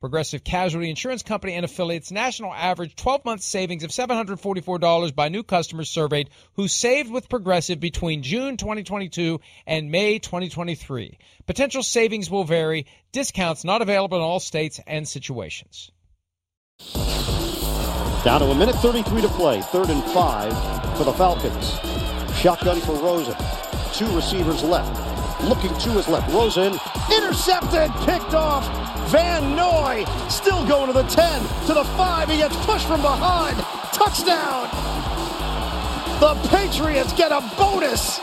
Progressive Casualty Insurance Company and affiliates national average 12 month savings of $744 by new customers surveyed who saved with Progressive between June 2022 and May 2023. Potential savings will vary, discounts not available in all states and situations. Down to a minute 33 to play, third and five for the Falcons. Shotgun for Rosen. Two receivers left. Looking to his left. Rosen intercepted, picked off. Van Noy still going to the 10, to the 5. He gets pushed from behind. Touchdown. The Patriots get a bonus.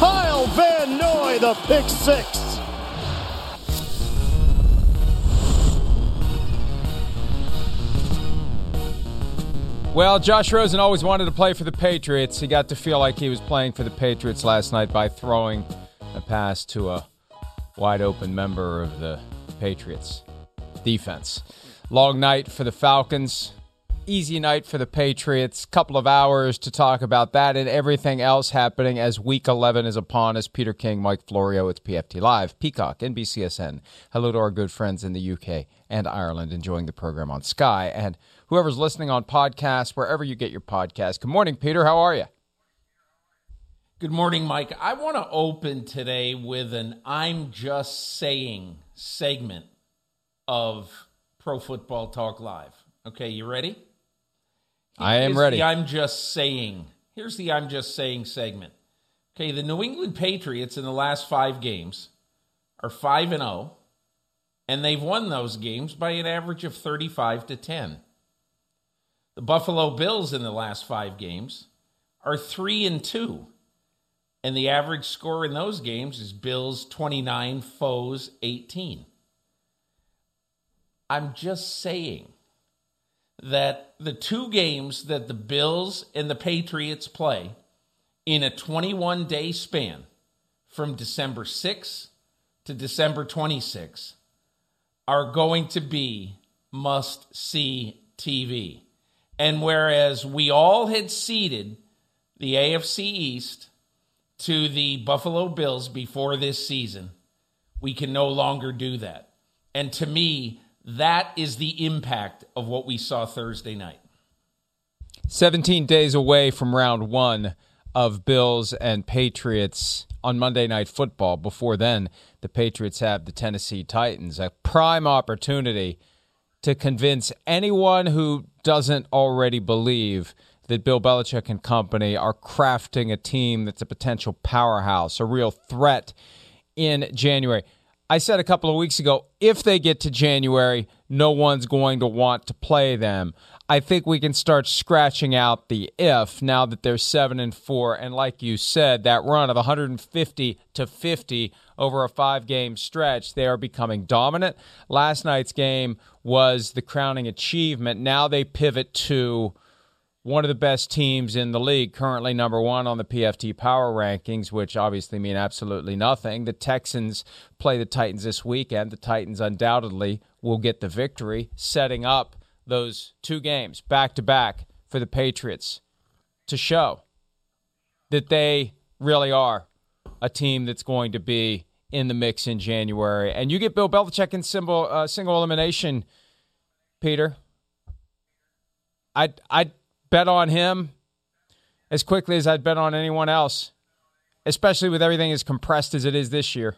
Kyle Van Noy, the pick six. Well, Josh Rosen always wanted to play for the Patriots. He got to feel like he was playing for the Patriots last night by throwing a pass to a wide open member of the Patriots defense. Long night for the Falcons. Easy night for the Patriots. Couple of hours to talk about that and everything else happening as Week 11 is upon us. Peter King, Mike Florio, it's PFT Live, Peacock, NBCSN. Hello to our good friends in the UK and Ireland enjoying the program on Sky and whoever's listening on podcasts, wherever you get your podcast. Good morning, Peter. How are you? Good morning, Mike. I want to open today with an I'm just saying segment of Pro Football Talk Live. Okay, you ready? I am Here's ready. The I'm just saying. Here's the I'm just saying segment. Okay, the New England Patriots in the last five games are 5 and 0, and they've won those games by an average of 35 to 10. The Buffalo Bills in the last five games are 3 and 2. And the average score in those games is Bills 29, Foes 18. I'm just saying that the two games that the Bills and the Patriots play in a 21 day span from December 6 to December 26 are going to be must see TV. And whereas we all had seeded the AFC East to the Buffalo Bills before this season, we can no longer do that. And to me, that is the impact of what we saw Thursday night. 17 days away from round one of Bills and Patriots on Monday Night Football. Before then, the Patriots have the Tennessee Titans, a prime opportunity to convince anyone who doesn't already believe that Bill Belichick and company are crafting a team that's a potential powerhouse, a real threat in January. I said a couple of weeks ago if they get to January, no one's going to want to play them. I think we can start scratching out the if now that they're 7 and 4 and like you said that run of 150 to 50 over a 5 game stretch they are becoming dominant. Last night's game was the crowning achievement. Now they pivot to one of the best teams in the league, currently number one on the PFT power rankings, which obviously mean absolutely nothing. The Texans play the Titans this weekend. The Titans undoubtedly will get the victory, setting up those two games back to back for the Patriots to show that they really are a team that's going to be in the mix in January. And you get Bill Belichick in single, uh, single elimination, Peter. I'd, I'd bet on him as quickly as I'd bet on anyone else, especially with everything as compressed as it is this year.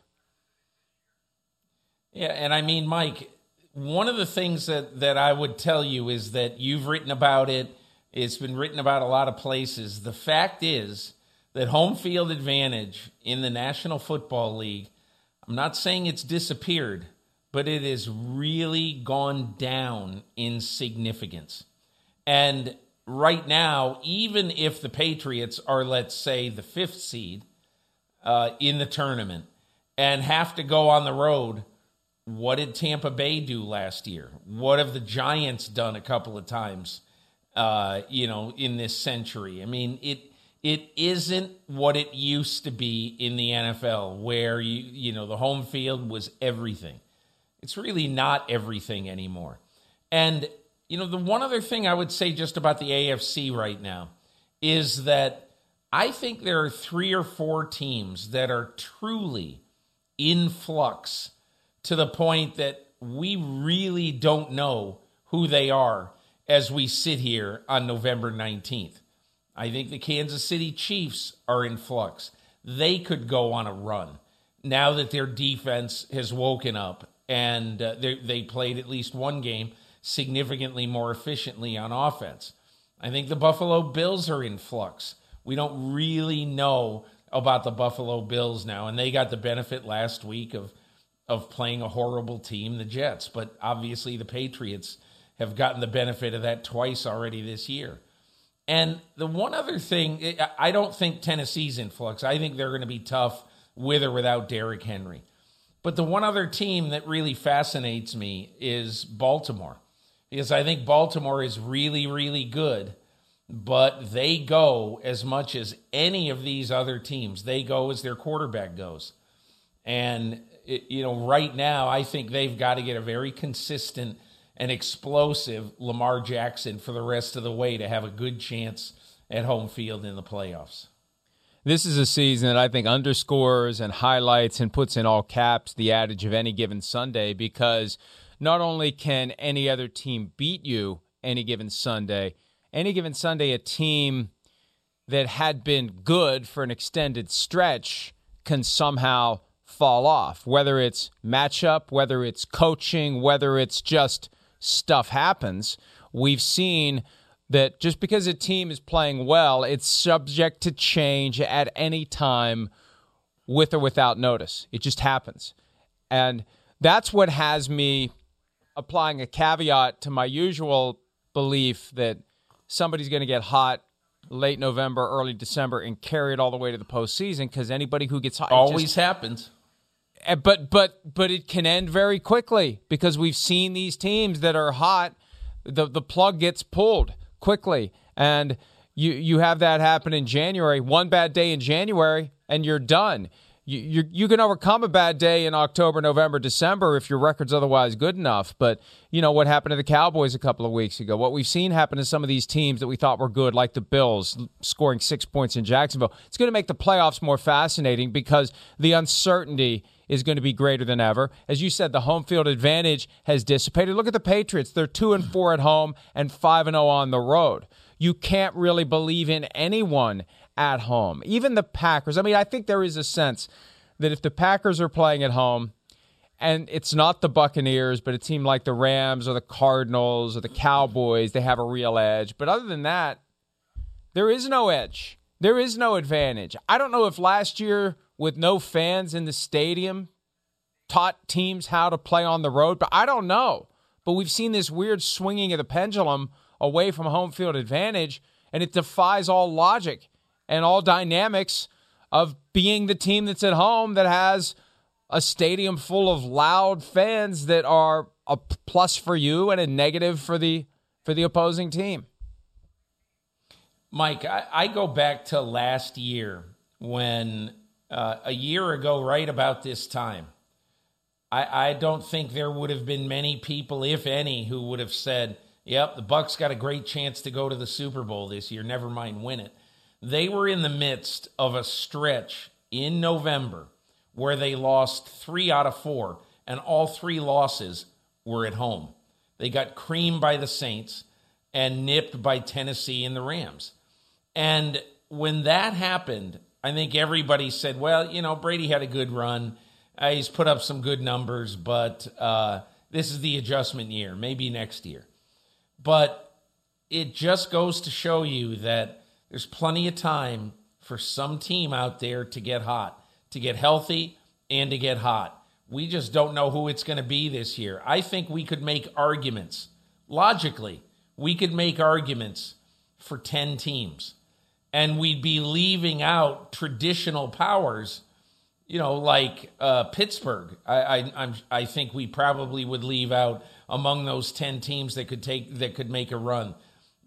Yeah, and I mean, Mike, one of the things that, that I would tell you is that you've written about it, it's been written about a lot of places. The fact is that home field advantage in the National Football League, I'm not saying it's disappeared, but it has really gone down in significance. And right now, even if the Patriots are, let's say, the fifth seed uh, in the tournament and have to go on the road, what did Tampa Bay do last year? What have the Giants done a couple of times, uh, you know, in this century? I mean, it it isn't what it used to be in the NFL, where you you know the home field was everything. It's really not everything anymore. And you know, the one other thing I would say just about the AFC right now is that I think there are three or four teams that are truly in flux to the point that we really don't know who they are as we sit here on November 19th. I think the Kansas City Chiefs are in flux. They could go on a run now that their defense has woken up and uh, they played at least one game significantly more efficiently on offense. I think the Buffalo Bills are in flux. We don't really know about the Buffalo Bills now, and they got the benefit last week of of playing a horrible team, the Jets. But obviously, the Patriots have gotten the benefit of that twice already this year. And the one other thing, I don't think Tennessee's in flux. I think they're going to be tough with or without Derrick Henry. But the one other team that really fascinates me is Baltimore because I think Baltimore is really, really good, but they go as much as any of these other teams. They go as their quarterback goes. And, you know, right now, I think they've got to get a very consistent and explosive Lamar Jackson for the rest of the way to have a good chance at home field in the playoffs. This is a season that I think underscores and highlights and puts in all caps the adage of any given Sunday because – not only can any other team beat you any given Sunday, any given Sunday, a team that had been good for an extended stretch can somehow fall off, whether it's matchup, whether it's coaching, whether it's just stuff happens. We've seen that just because a team is playing well, it's subject to change at any time with or without notice. It just happens. And that's what has me applying a caveat to my usual belief that somebody's going to get hot late November, early December, and carry it all the way to the postseason because anybody who gets hot always just, happens. Eh, but but but it can end very quickly because we've seen these teams that are hot. The the plug gets pulled quickly, and you you have that happen in January. One bad day in January, and you're done you, you, you can overcome a bad day in October, November, December if your record's otherwise good enough. But you know what happened to the Cowboys a couple of weeks ago. What we've seen happen to some of these teams that we thought were good, like the Bills scoring six points in Jacksonville. It's going to make the playoffs more fascinating because the uncertainty is going to be greater than ever. As you said, the home field advantage has dissipated. Look at the Patriots; they're two and four at home and five and zero oh on the road. You can't really believe in anyone at home. Even the Packers. I mean, I think there is a sense that if the Packers are playing at home, and it's not the Buccaneers, but a team like the Rams or the Cardinals or the Cowboys, they have a real edge. But other than that, there is no edge. There is no advantage. I don't know if last year, with no fans in the stadium, taught teams how to play on the road, but I don't know. But we've seen this weird swinging of the pendulum away from home field advantage, and it defies all logic and all dynamics of being the team that's at home that has a stadium full of loud fans that are a plus for you and a negative for the for the opposing team. Mike, I, I go back to last year when uh, a year ago, right about this time, I, I don't think there would have been many people, if any, who would have said, "Yep, the Bucks got a great chance to go to the Super Bowl this year. Never mind win it." they were in the midst of a stretch in November where they lost three out of four, and all three losses were at home. They got creamed by the Saints and nipped by Tennessee and the Rams. And when that happened, I think everybody said, well, you know, Brady had a good run. Uh, he's put up some good numbers, but uh, this is the adjustment year, maybe next year. But it just goes to show you that there's plenty of time for some team out there to get hot, to get healthy, and to get hot. We just don't know who it's going to be this year. I think we could make arguments, logically, we could make arguments for 10 teams. And we'd be leaving out traditional powers, you know, like uh, Pittsburgh. I, I, I'm, I think we probably would leave out among those 10 teams that could take that could make a run.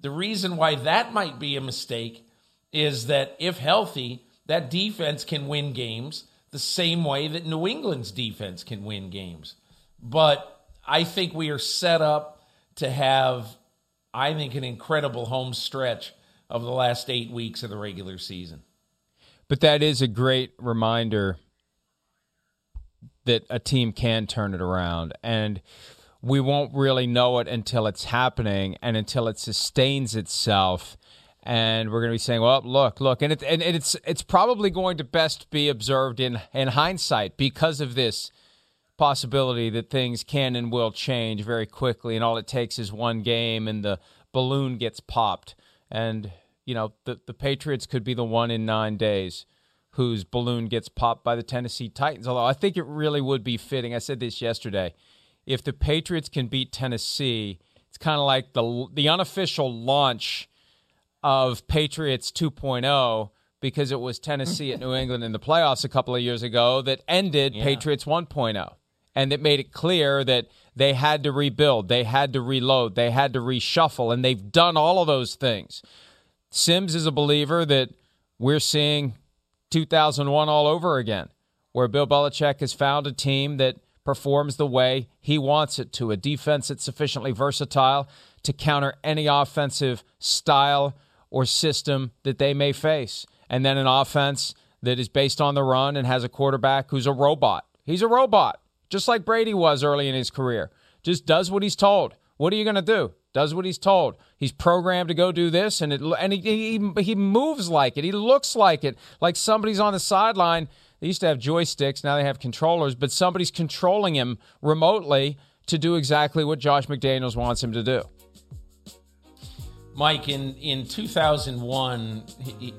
The reason why that might be a mistake is that if healthy, that defense can win games the same way that New England's defense can win games. But I think we are set up to have, I think, an incredible home stretch of the last eight weeks of the regular season. But that is a great reminder that a team can turn it around. And we won't really know it until it's happening and until it sustains itself and we're going to be saying, "Well, look, look," and, it, and it's it's probably going to best be observed in in hindsight because of this possibility that things can and will change very quickly, and all it takes is one game, and the balloon gets popped, and you know the the Patriots could be the one in nine days whose balloon gets popped by the Tennessee Titans. Although I think it really would be fitting. I said this yesterday. If the Patriots can beat Tennessee, it's kind of like the the unofficial launch of Patriots 2.0 because it was Tennessee at New England in the playoffs a couple of years ago that ended yeah. Patriots 1.0. And it made it clear that they had to rebuild, they had to reload, they had to reshuffle, and they've done all of those things. Sims is a believer that we're seeing 2001 all over again, where Bill Belichick has found a team that performs the way he wants it to, a defense that's sufficiently versatile to counter any offensive style or system that they may face. And then an offense that is based on the run and has a quarterback who's a robot. He's a robot, just like Brady was early in his career. Just does what he's told. What are you going to do? Does what he's told. He's programmed to go do this, and it and he, he he moves like it. He looks like it, like somebody's on the sideline. They used to have joysticks, now they have controllers, but somebody's controlling him remotely to do exactly what Josh McDaniels wants him to do. Mike, in, in 2001,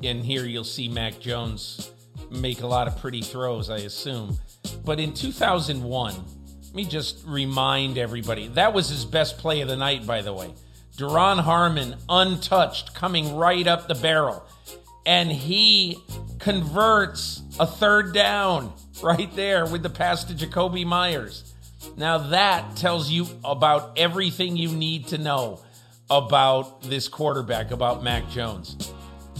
and here you'll see Mac Jones make a lot of pretty throws, I assume. But in 2001, let me just remind everybody that was his best play of the night, by the way. Duron Harmon, untouched, coming right up the barrel. And he converts a third down right there with the pass to Jakobi Meyers. Now, that tells you about everything you need to know about this quarterback, about Mac Jones.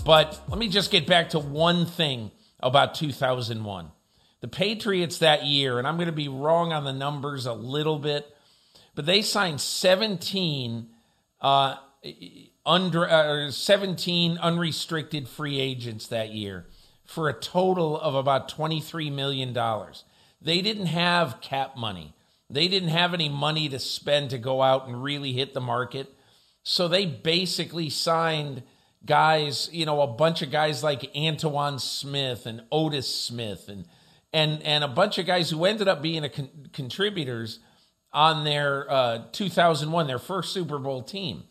But let me just get back to one thing about 2001. The Patriots that year, and I'm going to be wrong on the numbers a little bit, but they signed 17 uh, under uh, 17 unrestricted free agents that year for a total of about 23 million dollars. They didn't have cap money. They didn't have any money to spend to go out and really hit the market. So they basically signed guys, you know, a bunch of guys like Antowain Smith and Otis Smith and and and a bunch of guys who ended up being con- contributors on their uh, 2001, their first Super Bowl team.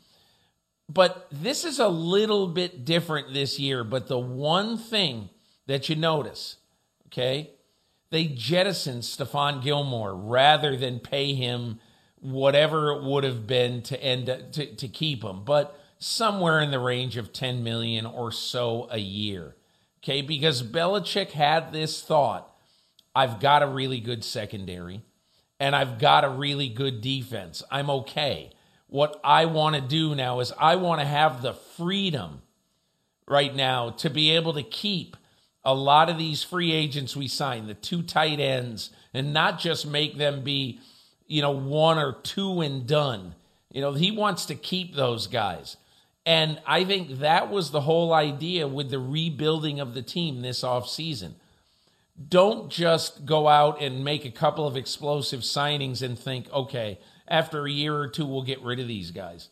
But this is a little bit different this year. But the one thing that you notice, okay, they jettisoned Stephon Gilmore rather than pay him whatever it would have been to end to, to keep him, but somewhere in the range of 10 million or so a year. Okay, because Belichick had this thought I've got a really good secondary and I've got a really good defense. I'm okay. What I want to do now is I want to have the freedom right now to be able to keep a lot of these free agents we sign, the two tight ends, and not just make them be you know, one or two and done. You know, he wants to keep those guys. And I think that was the whole idea with the rebuilding of the team this offseason. Don't just go out and make a couple of explosive signings and think, okay, after a year or two, we'll get rid of these guys.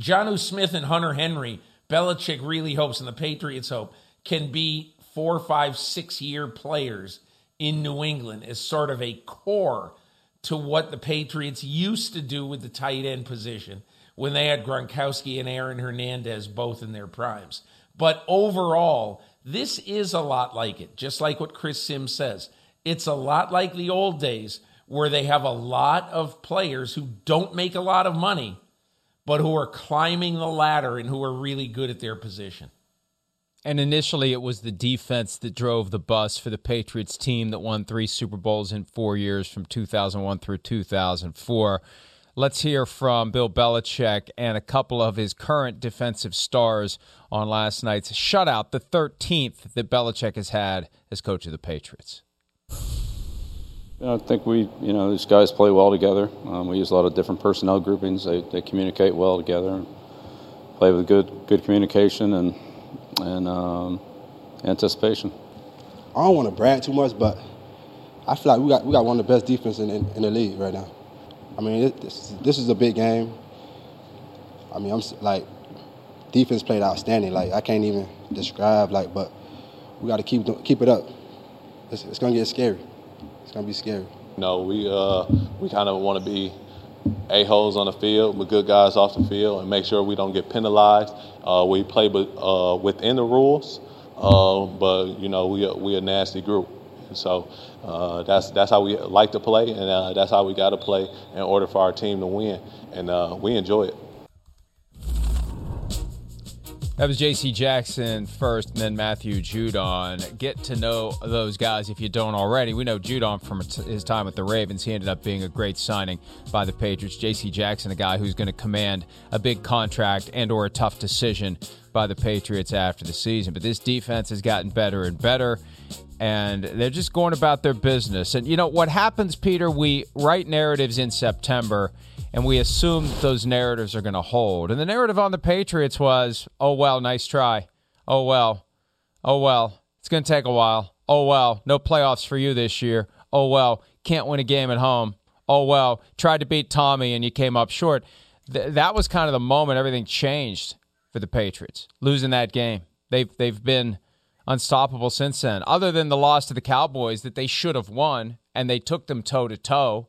Jonnu Smith and Hunter Henry, Belichick really hopes, and the Patriots hope, can be four, five, six year players in New England as sort of a core to what the Patriots used to do with the tight end position when they had Gronkowski and Aaron Hernandez both in their primes. But overall, this is a lot like it, just like what Chris Sims says. It's a lot like the old days where they have a lot of players who don't make a lot of money, but who are climbing the ladder and who are really good at their position. And initially, it was the defense that drove the bus for the Patriots team that won three Super Bowls in four years from 2001 through 2004. Let's hear from Bill Belichick and a couple of his current defensive stars on last night's shutout, the 13th that Belichick has had as coach of the Patriots. I think we, you know, these guys play well together. Um, we use a lot of different personnel groupings. They, they communicate well together, play with good good communication and and um, anticipation. I don't want to brag too much, but I feel like we got we got one of the best defense in, in, in the league right now. I mean, this this is a big game. I mean, I'm like defense played outstanding. Like I can't even describe like, but we got to keep keep it up. It's, it's gonna get scary. It's gonna be scary. No, we uh, we kind of want to be a holes on the field, but good guys off the field, and make sure we don't get penalized. Uh, we play but, uh, within the rules, uh, but you know we we a nasty group, so uh, that's that's how we like to play, and uh, that's how we got to play in order for our team to win, and uh, we enjoy it. That was J.C. Jackson first, and then Matthew Judon. Get to know those guys if you don't already. We know Judon from his time with the Ravens. He ended up being a great signing by the Patriots. J.C. Jackson, a guy who's going to command a big contract and or a tough decision by the Patriots after the season. But this defense has gotten better and better, and they're just going about their business. And you know what happens, Peter? We write narratives in September – and we assume those narratives are going to hold. And the narrative on the Patriots was, oh, well, nice try. Oh, well. Oh, well. It's going to take a while. Oh, well. No playoffs for you this year. Oh, well. Can't win a game at home. Oh, well. Tried to beat Tommy and you came up short. Th- that was kind of the moment everything changed for the Patriots, losing that game. They've, they've been unstoppable since then, other than the loss to the Cowboys that they should have won and they took them toe to toe,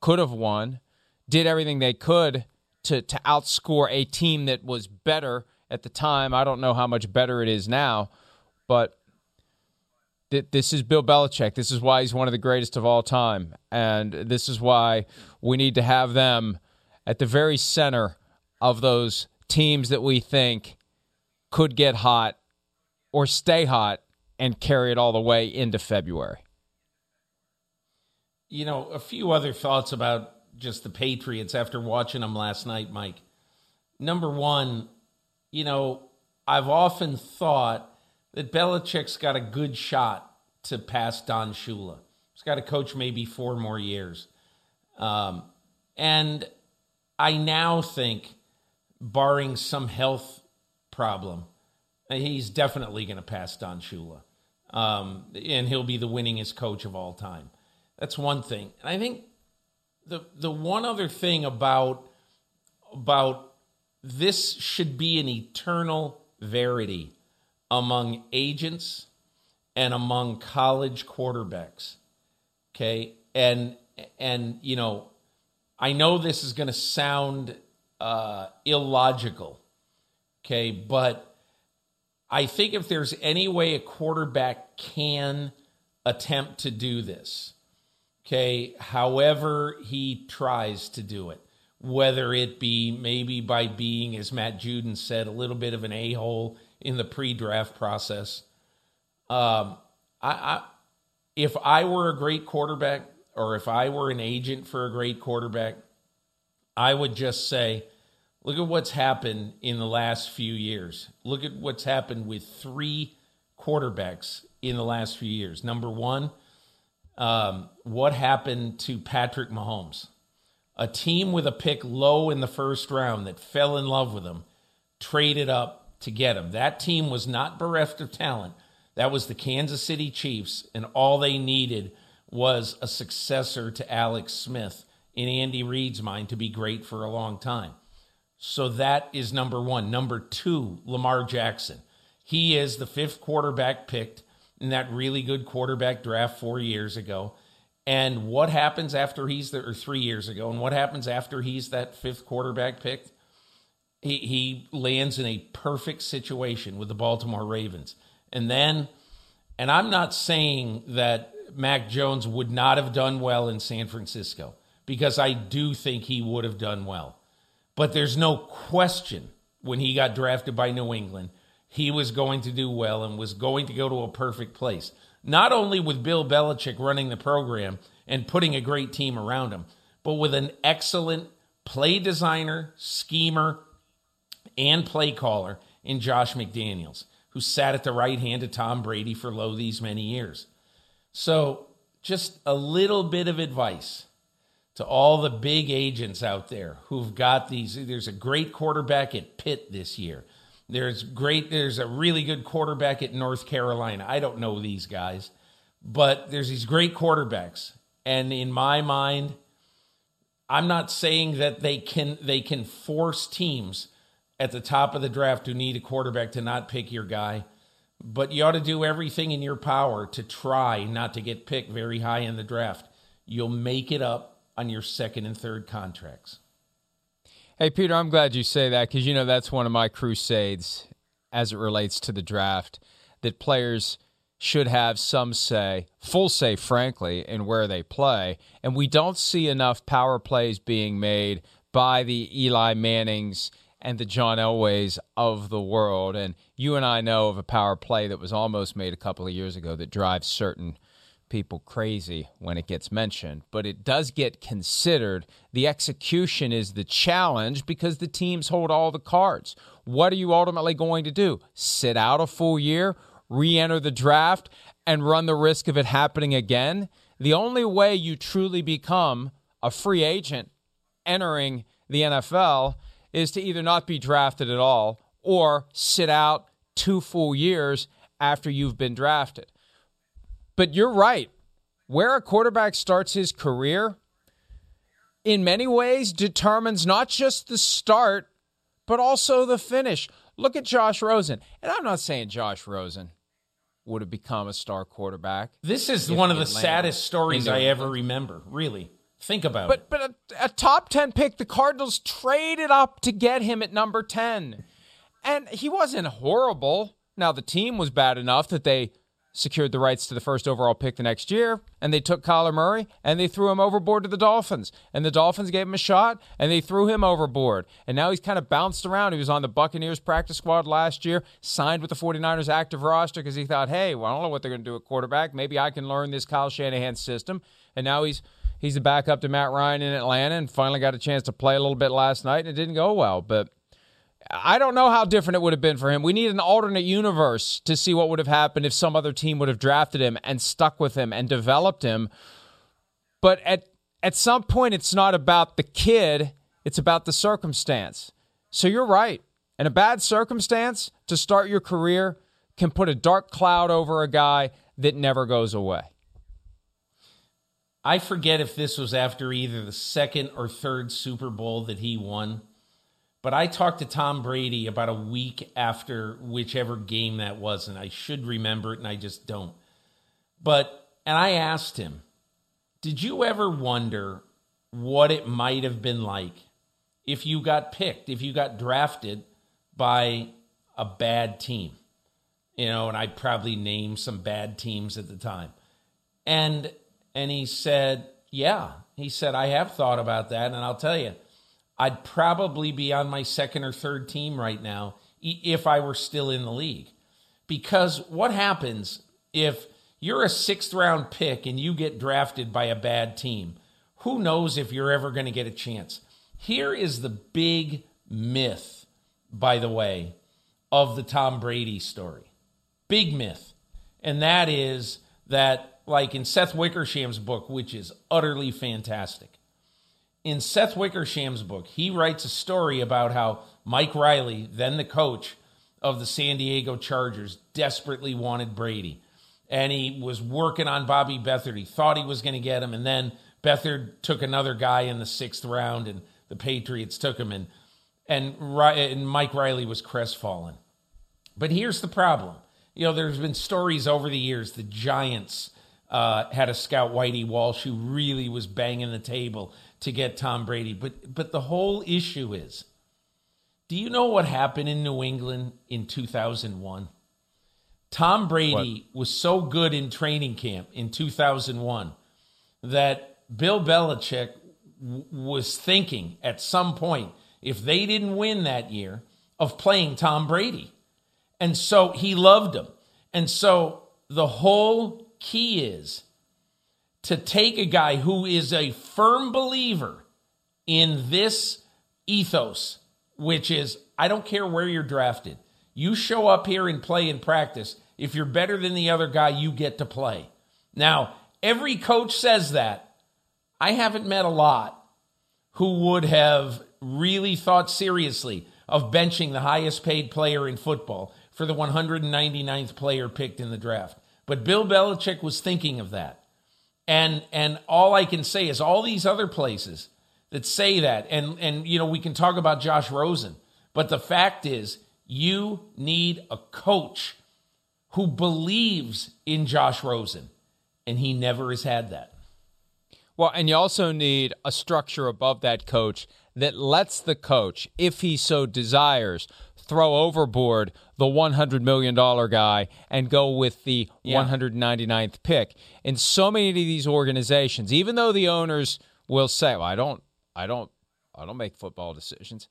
could have won did everything they could to to outscore a team that was better at the time. I don't know how much better it is now, but th- this is Bill Belichick. This is why he's one of the greatest of all time, and this is why we need to have them at the very center of those teams that we think could get hot or stay hot and carry it all the way into February. You know, a few other thoughts about just the Patriots after watching them last night, Mike. Number one, you know, I've often thought that Belichick's got a good shot to pass Don Shula. He's got to coach maybe four more years. Um, and I now think, barring some health problem, he's definitely going to pass Don Shula. Um, and he'll be the winningest coach of all time. That's one thing. And I think the the one other thing about about this should be an eternal verity among agents and among college quarterbacks. Okay? And and you know, I know this is going to sound uh, illogical. Okay, but I think if there's any way a quarterback can attempt to do this, Okay, however he tries to do it, whether it be maybe by being, as Matt Judon said, a little bit of an a hole in the pre draft process. Um, I, I, if I were a great quarterback, or if I were an agent for a great quarterback, I would just say, look at what's happened in the last few years. Look at what's happened with three quarterbacks in the last few years. Number one, um, what happened to Patrick Mahomes. A team with a pick low in the first round that fell in love with him traded up to get him. That team was not bereft of talent. That was the Kansas City Chiefs, and all they needed was a successor to Alex Smith in Andy Reid's mind to be great for a long time. So that is number one. Number two, Lamar Jackson. He is the fifth quarterback picked in that really good quarterback draft four years ago. And what happens after he's there, or three years ago, and what happens after he's that fifth quarterback picked? He, he lands in a perfect situation with the Baltimore Ravens. And then, and I'm not saying that Mac Jones would not have done well in San Francisco because I do think he would have done well. But there's no question when he got drafted by New England, he was going to do well and was going to go to a perfect place. Not only with Bill Belichick running the program and putting a great team around him, but with an excellent play designer, schemer, and play caller in Josh McDaniels, who sat at the right hand of Tom Brady for lo these many years. So, just a little bit of advice to all the big agents out there who've got these. There's a great quarterback at Pitt this year. There's great. There's a really good quarterback at North Carolina. I don't know these guys, but there's these great quarterbacks, and in my mind, I'm not saying that they can they can force teams at the top of the draft who need a quarterback to not pick your guy, but you ought to do everything in your power to try not to get picked very high in the draft. You'll make it up on your second and third contracts. Hey, Peter, I'm glad you say that because, you know, that's one of my crusades as it relates to the draft that players should have some say, full say, frankly, in where they play. And we don't see enough power plays being made by the Eli Mannings and the John Elways of the world. And you and I know of a power play that was almost made a couple of years ago that drives certain people crazy when it gets mentioned, but it does get considered. The execution is the challenge because the teams hold all the cards. What are you ultimately going to do? Sit out a full year, re enter the draft, and run the risk of it happening again? The only way you truly become a free agent entering the NFL is to either not be drafted at all or sit out two full years after you've been drafted. But you're right. Where a quarterback starts his career, in many ways, determines not just the start, but also the finish. Look at Josh Rosen. And I'm not saying Josh Rosen would have become a star quarterback. This is one of the saddest stories I ever remember, really. Think about but, it. But a, a top 10 pick, the Cardinals traded up to get him at number 10. And he wasn't horrible. Now, the team was bad enough that they secured the rights to the first overall pick the next year, and they took Kyler Murray and they threw him overboard to the Dolphins. And the Dolphins gave him a shot and they threw him overboard. And now he's kind of bounced around. He was on the Buccaneers practice squad last year, signed with the 49ers active roster because he thought, hey, well, I don't know what they're going to do at quarterback. Maybe I can learn this Kyle Shanahan system. And now he's he's a backup to Matt Ryan in Atlanta and finally got a chance to play a little bit last night and it didn't go well. But I don't know how different it would have been for him. We need an alternate universe to see what would have happened if some other team would have drafted him and stuck with him and developed him. But at at some point it's not about the kid, it's about the circumstance. So you're right. And a bad circumstance to start your career can put a dark cloud over a guy that never goes away. I forget if this was after either the second or third Super Bowl that he won but I talked to Tom Brady about a week after whichever game that was, and I should remember it, and I just don't. But, and I asked him, Did you ever wonder what it might have been like if you got picked, if you got drafted by a bad team? You know, and I probably named some bad teams at the time. And and he said, "Yeah." He said, "I have thought about that, and I'll tell you, I'd probably be on my second or third team right now if I were still in the league. Because what happens if you're a sixth round pick and you get drafted by a bad team? Who knows if you're ever going to get a chance? Here is the big myth, by the way, of the Tom Brady story. Big myth. And that is that, like in Seth Wickersham's book, which is utterly fantastic, in Seth Wickersham's book, he writes a story about how Mike Riley, then the coach of the San Diego Chargers, desperately wanted Brady. And he was working on Bobby Beathard. He thought he was going to get him. And then Beathard took another guy in the sixth round, and the Patriots took him. And, and, and Mike Riley was crestfallen. But here's the problem. You know, there's been stories over the years. The Giants uh, had a scout, Whitey Walsh, who really was banging the table to get Tom Brady. But but the whole issue is, do you know what happened in New England in 2001? Tom Brady what? was so good in training camp in 2001 that Bill Belichick w- was thinking at some point, if they didn't win that year, of playing Tom Brady. And so he loved him. And so the whole key is to take a guy who is a firm believer in this ethos, which is I don't care where you're drafted. You show up here and play in practice. If you're better than the other guy, you get to play. Now, every coach says that. I haven't met a lot who would have really thought seriously of benching the highest paid player in football for the 199th player picked in the draft. But Bill Belichick was thinking of that. And and all I can say is all these other places that say that and and you know we can talk about Josh Rosen, but the fact is you need a coach who believes in Josh Rosen and he never has had that. Well, and you also need a structure above that coach that lets the coach, if he so desires, throw overboard the $100 million guy and go with the yeah. 199th pick. In so many of these organizations, even though the owners will say, well, I don't, I don't, I don't make football decisions.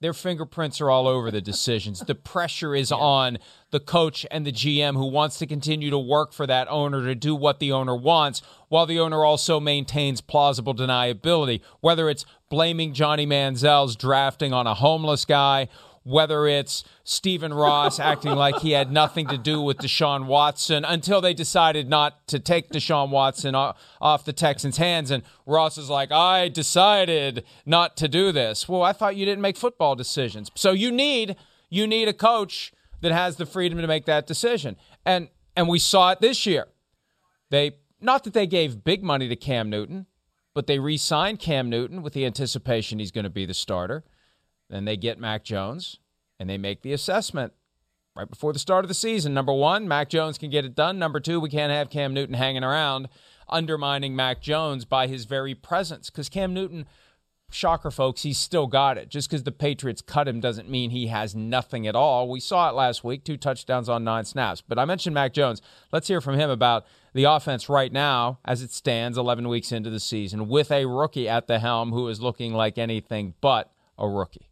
Their fingerprints are all over the decisions. The pressure is yeah. on the coach and the GM who wants to continue to work for that owner to do what the owner wants, while the owner also maintains plausible deniability. Whether it's blaming Johnny Manziel's drafting on a homeless guy whether it's Stephen Ross acting like he had nothing to do with Deshaun Watson until they decided not to take Deshaun Watson off the Texans' hands. And Ross is like, I decided not to do this. Well, I thought you didn't make football decisions. So you need you need a coach that has the freedom to make that decision. And and we saw it this year. They not that they gave big money to Cam Newton, but they re-signed Cam Newton with the anticipation he's going to be the starter. Then they get Mac Jones and they make the assessment right before the start of the season. Number one, Mac Jones can get it done. Number two, we can't have Cam Newton hanging around undermining Mac Jones by his very presence because Cam Newton. Shocker, folks, he's still got it. Just because the Patriots cut him doesn't mean he has nothing at all. We saw it last week, two touchdowns on nine snaps. But I mentioned Mac Jones. Let's hear from him about the offense right now as it stands 11 weeks into the season with a rookie at the helm who is looking like anything but a rookie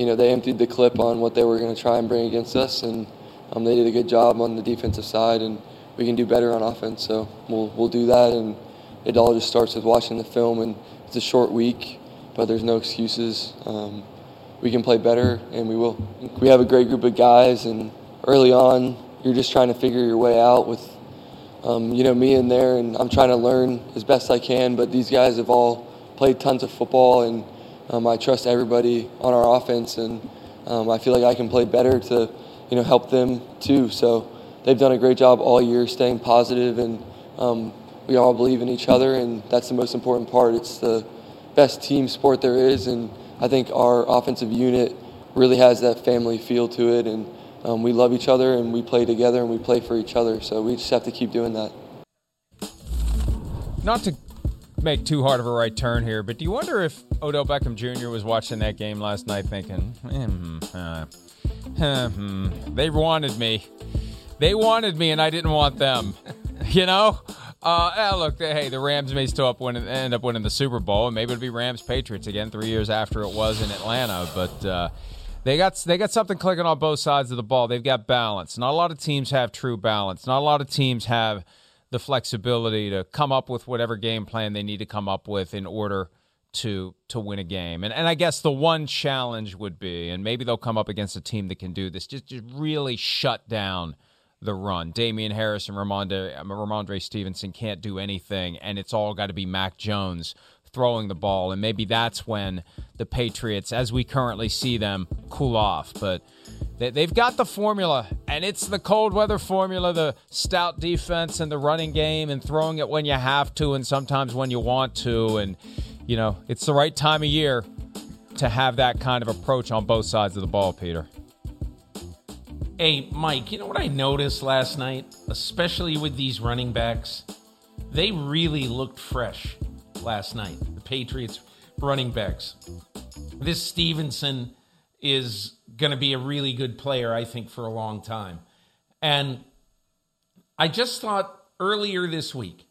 you know, they emptied the clip on what they were going to try and bring against us, and um, they did a good job on the defensive side, and we can do better on offense. So we'll we'll do that, and it all just starts with watching the film. And it's a short week, but there's no excuses. Um, we can play better, and we will. We have a great group of guys, and early on, you're just trying to figure your way out with, um, you know, me in there, and I'm trying to learn as best I can. But these guys have all played tons of football and um, I trust everybody on our offense, and um, I feel like I can play better to, you know, help them too. So they've done a great job all year, staying positive, and um, we all believe in each other, and that's the most important part. It's the best team sport there is, and I think our offensive unit really has that family feel to it, and um, we love each other, and we play together, and we play for each other. So we just have to keep doing that. Not to make too hard of a right turn here, but do you wonder if Odell Beckham Jr. was watching that game last night thinking, hmm, uh, hmm, they wanted me. They wanted me and I didn't want them. you know? Uh, look, hey, the Rams may still up winning, end up winning the Super Bowl, and maybe it'll be Rams Patriots again three years after it was in Atlanta. But uh, they got they got something clicking on both sides of the ball. They've got balance. Not a lot of teams have true balance. Not a lot of teams have the flexibility to come up with whatever game plan they need to come up with in order to to win a game. And and I guess the one challenge would be, and maybe they'll come up against a team that can do this, just just really shut down the run. Damien Harris and um, Ramondre, Rhamondre Stevenson can't do anything, and it's all got to be Mac Jones throwing the ball. And maybe that's when the Patriots, as we currently see them, cool off. But they've got the formula, and it's the cold weather formula the stout defense and the running game, and throwing it when you have to and sometimes when you want to. And, you know, it's the right time of year to have that kind of approach on both sides of the ball, Peter. Hey, Mike, you know what I noticed last night, especially with these running backs? They really looked fresh last night, the Patriots running backs. This Stevenson is going to be a really good player, I think, for a long time. And I just thought earlier this week,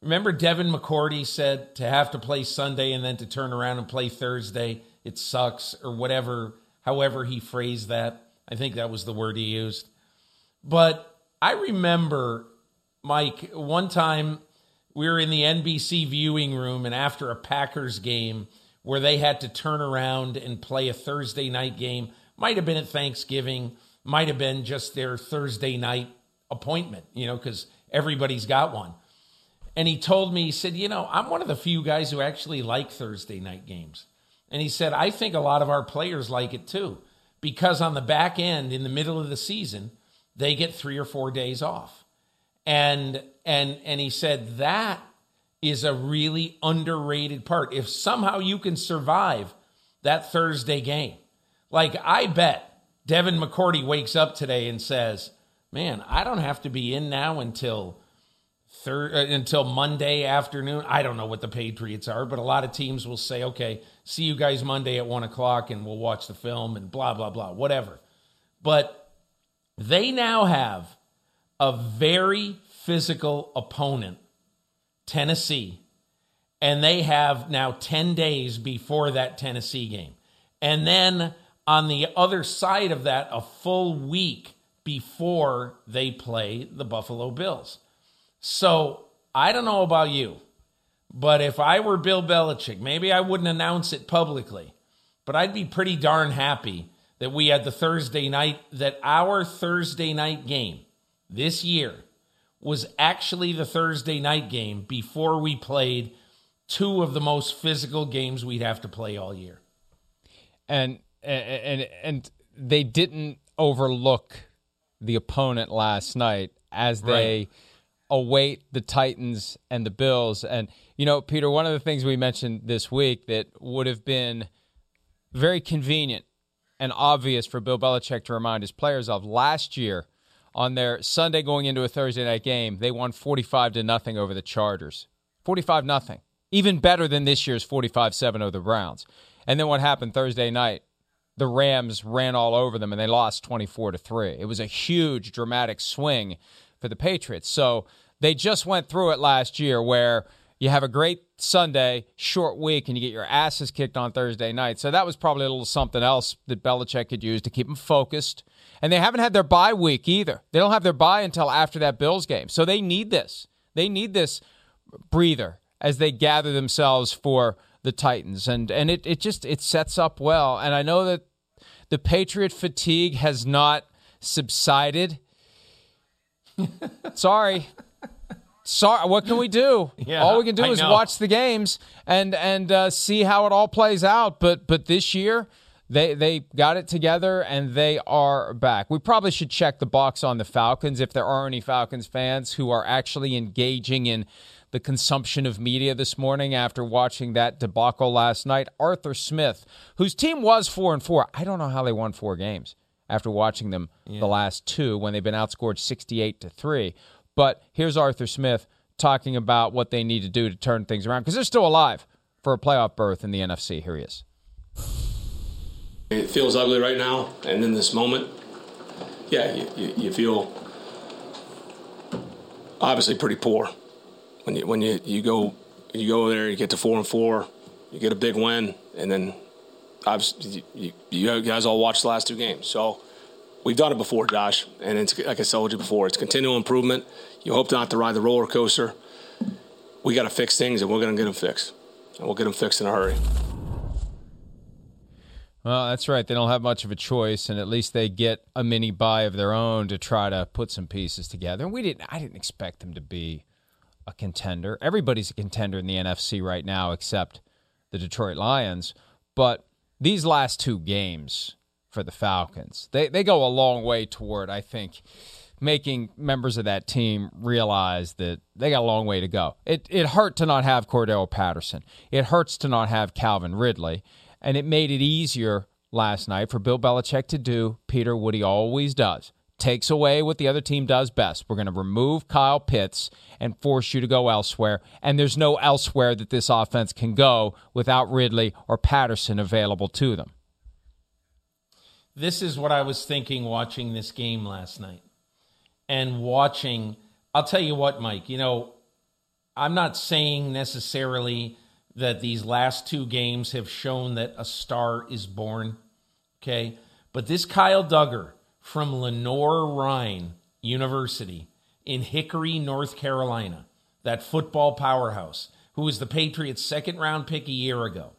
remember Devin McCourty said to have to play Sunday and then to turn around and play Thursday, it sucks, or whatever, however he phrased that. I think that was the word he used. But I remember, Mike, one time we were in the NBC viewing room, and after a Packers game where they had to turn around and play a Thursday night game, might have been at Thanksgiving, might have been just their Thursday night appointment, you know, because everybody's got one. And he told me, he said, You know, I'm one of the few guys who actually like Thursday night games. And he said, I think a lot of our players like it too because on the back end in the middle of the season they get 3 or 4 days off. And and and he said that is a really underrated part. If somehow you can survive that Thursday game. Like I bet Devin McCourty wakes up today and says, "Man, I don't have to be in now until third uh, until Monday afternoon. I don't know what the Patriots are, but a lot of teams will say, okay, see you guys Monday at one o'clock and we'll watch the film and blah, blah, blah, whatever. But they now have a very physical opponent, Tennessee, and they have now 10 days before that Tennessee game. And then on the other side of that, a full week before they play the Buffalo Bills. So I don't know about you, but if I were Bill Belichick, maybe I wouldn't announce it publicly, but I'd be pretty darn happy that we had the Thursday night, that our Thursday night game this year was actually the Thursday night game before we played two of the most physical games we'd have to play all year. And and and they didn't overlook the opponent last night as they right await the Titans and the Bills. And, you know, Peter, one of the things we mentioned this week that would have been very convenient and obvious for Bill Belichick to remind his players of last year on their Sunday going into a Thursday night game, they won 45 to nothing over the Chargers. 45 nothing. Even better than this year's 45-7 over the Browns. And then what happened Thursday night? The Rams ran all over them and they lost 24 to 3. It was a huge dramatic swing for the Patriots. So they just went through it last year where you have a great Sunday, short week, and you get your asses kicked on Thursday night. So that was probably a little something else that Belichick could use to keep them focused. And they haven't had their bye week either. They don't have their bye until after that Bills game. So they need this. They need this breather as they gather themselves for the Titans. And and it, it just it sets up well. And I know that the Patriot fatigue has not subsided. Sorry. Sorry, what can we do? Yeah, all we can do I is know. watch the games and and uh, see how it all plays out. But but this year they they got it together and they are back. We probably should check the box on the Falcons if there are any Falcons fans who are actually engaging in the consumption of media this morning after watching that debacle last night. Arthur Smith, whose team was four and four, I don't know how they won four games after watching them yeah. the last two when they've been outscored 68 to 3. But here's Arthur Smith talking about what they need to do to turn things around because they're still alive for a playoff berth in the NFC. Here he is. It feels ugly right now, and in this moment, yeah, you, you, you feel obviously pretty poor when you when you, you go you go there, you get to four and four, you get a big win, and then obviously you, you guys all watched the last two games, so we've done it before, Josh, and it's like I told you before, it's continual improvement. You hope not to ride the roller coaster. We got to fix things, and we're going to get them fixed, and we'll get them fixed in a hurry. Well, that's right. They don't have much of a choice, and at least they get a mini bye of their own to try to put some pieces together. And we didn't. I didn't expect them to be a contender. Everybody's a contender in the NFC right now except the Detroit Lions. But these last two games for the Falcons, they, they go a long way toward, I think, making members of that team realize that they got a long way to go. It, it hurt to not have Cordarrelle Patterson. It hurts to not have Calvin Ridley. And it made it easier last night for Bill Belichick to do Peter what he always does takes away what the other team does best. We're going to remove Kyle Pitts and force you to go elsewhere. And there's no elsewhere that this offense can go without Ridley or Patterson available to them. This is what I was thinking watching this game last night. And watching, I'll tell you what, Mike, you know, I'm not saying necessarily that these last two games have shown that a star is born, okay? But this Kyle Dugger, from Lenoir-Rhyne University in Hickory, North Carolina, that football powerhouse, who was the Patriots' second round pick a year ago.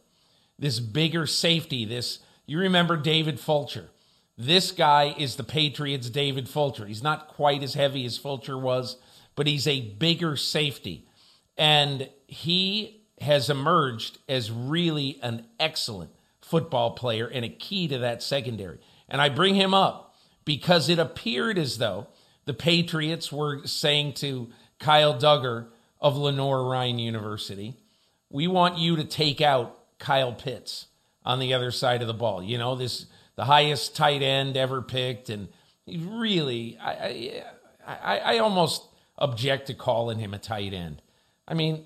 This bigger safety, this, you remember David Fulcher. This guy is the Patriots' David Fulcher. He's not quite as heavy as Fulcher was, but he's a bigger safety. And he has emerged as really an excellent football player and a key to that secondary. And I bring him up because it appeared as though the Patriots were saying to Kyle Dugger of Lenoir-Rhyne University, we want you to take out Kyle Pitts on the other side of the ball. You know, this the highest tight end ever picked, and really, I, I, I almost object to calling him a tight end. I mean,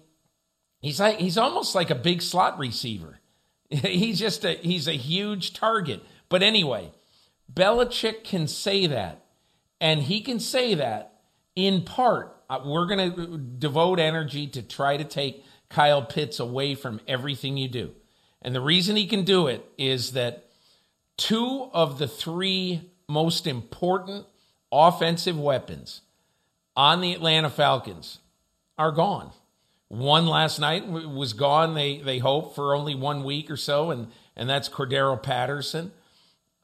he's like he's almost like a big slot receiver. he's just a he's a huge target. But anyway, Belichick can say that. And he can say that in part. Uh, we're going to devote energy to try to take Kyle Pitts away from everything you do. And the reason he can do it is that two of the three most important offensive weapons on the Atlanta Falcons are gone. One last night was gone, they, they hope, for only one week or so, and, and that's Cordarrelle Patterson.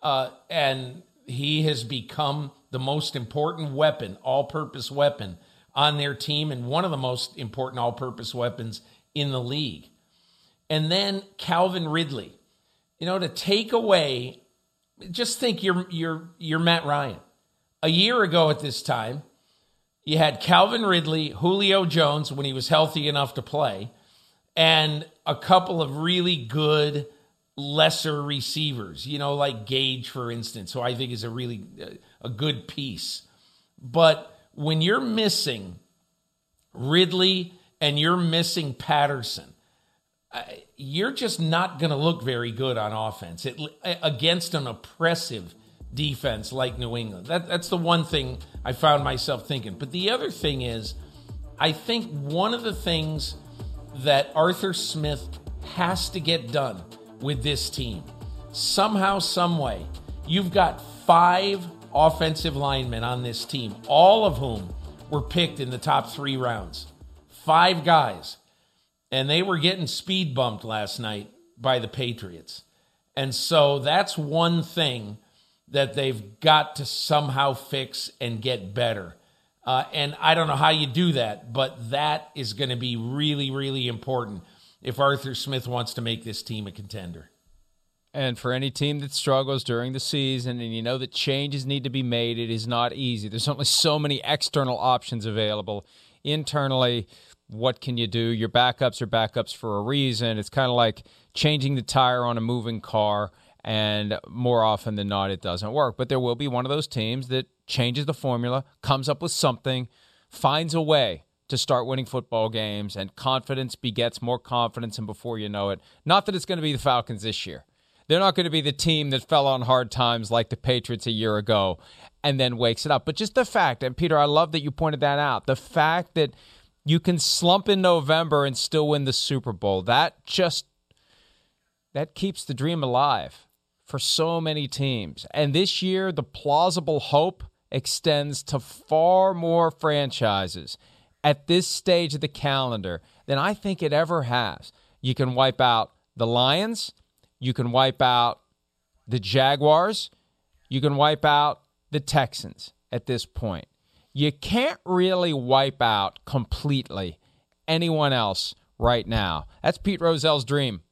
Uh, and he has become the most important weapon, all purpose weapon on their team, and one of the most important all purpose weapons in the league. And then Calvin Ridley. You know, to take away, just think you're, you're, you're Matt Ryan. A year ago at this time, you had Calvin Ridley, Julio Jones when he was healthy enough to play, and a couple of really good lesser receivers, you know, like Gage, for instance, who I think is a really a good piece. But when you're missing Ridley and you're missing Patterson, you're just not going to look very good on offense it, against an oppressive defense like New England. That, that's the one thing I found myself thinking. But the other thing is, I think one of the things that Arthur Smith has to get done with this team. Somehow, someway, you've got five offensive linemen on this team, all of whom were picked in the top three rounds. Five guys. And they were getting speed bumped last night by the Patriots. And so that's one thing that they've got to somehow fix and get better. Uh, and I don't know how you do that, but that is going to be really, really important if Arthur Smith wants to make this team a contender. And for any team that struggles during the season and you know that changes need to be made, it is not easy. There's only so many external options available. Internally, what can you do? Your backups are backups for a reason. It's kind of like changing the tire on a moving car, and more often than not, it doesn't work. But there will be one of those teams that changes the formula, comes up with something, finds a way to start winning football games, and confidence begets more confidence. And before you know it, not that it's going to be the Falcons this year. They're not going to be the team that fell on hard times like the Patriots a year ago and then wakes it up. But just the fact, and Peter, I love that you pointed that out, the fact that you can slump in November and still win the Super Bowl, that just that keeps the dream alive for so many teams. And this year, the plausible hope extends to far more franchises at this stage of the calendar than I think it ever has. You can wipe out the Lions, you can wipe out the Jaguars, you can wipe out the Texans at this point. You can't really wipe out completely anyone else right now. That's Pete Rozelle's dream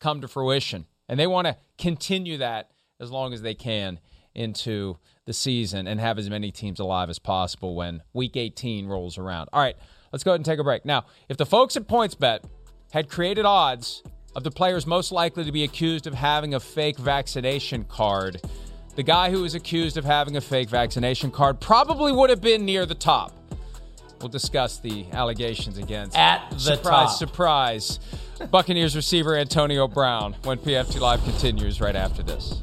come to fruition. And they want to continue that as long as they can into the season and have as many teams alive as possible when week 18 rolls around. All right, let's go ahead and take a break. Now, if the folks at PointsBet had created odds of the players most likely to be accused of having a fake vaccination card, the guy who was accused of having a fake vaccination card probably would have been near the top. We'll discuss the allegations against At the surprise, top. surprise. Buccaneers receiver Antonio Brown when PFT Live continues right after this.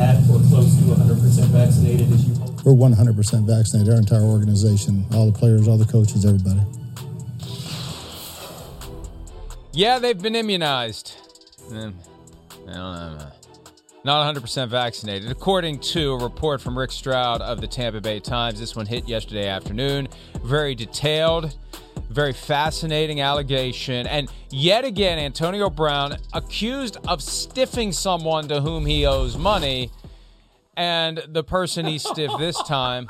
At or close to 100% vaccinated as you hope? We're 100% vaccinated, our entire organization, all the players, all the coaches, everybody. Yeah, they've been immunized. Mm, I don't know. Not 100% vaccinated. According to a report from Rick Stroud of the Tampa Bay Times, this one hit yesterday afternoon. Very detailed, very fascinating allegation. And yet again, Antonio Brown accused of stiffing someone to whom he owes money. And the person he stiffed this time,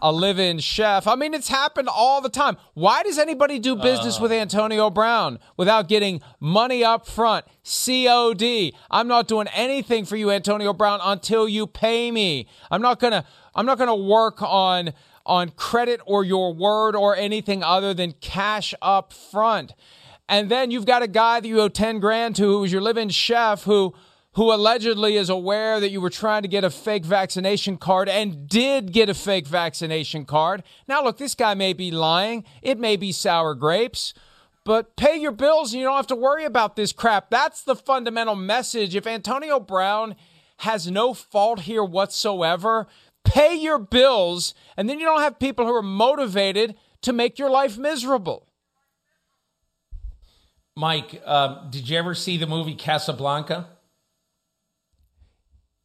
a live in chef. I mean, it's happened all the time. Why does anybody do business uh. with Antonio Brown without getting money up front? COD. I'm not doing anything for you, Antonio Brown, until you pay me. I'm not gonna I'm not gonna work on on credit or your word or anything other than cash up front. And then you've got a guy that you owe 10 grand to who's your live-in chef who who allegedly is aware that you were trying to get a fake vaccination card and did get a fake vaccination card. Now, look, this guy may be lying. It may be sour grapes, but pay your bills and you don't have to worry about this crap. That's the fundamental message. If Antonio Brown has no fault here whatsoever, pay your bills and then you don't have people who are motivated to make your life miserable. Mike, uh, did you ever see the movie Casablanca?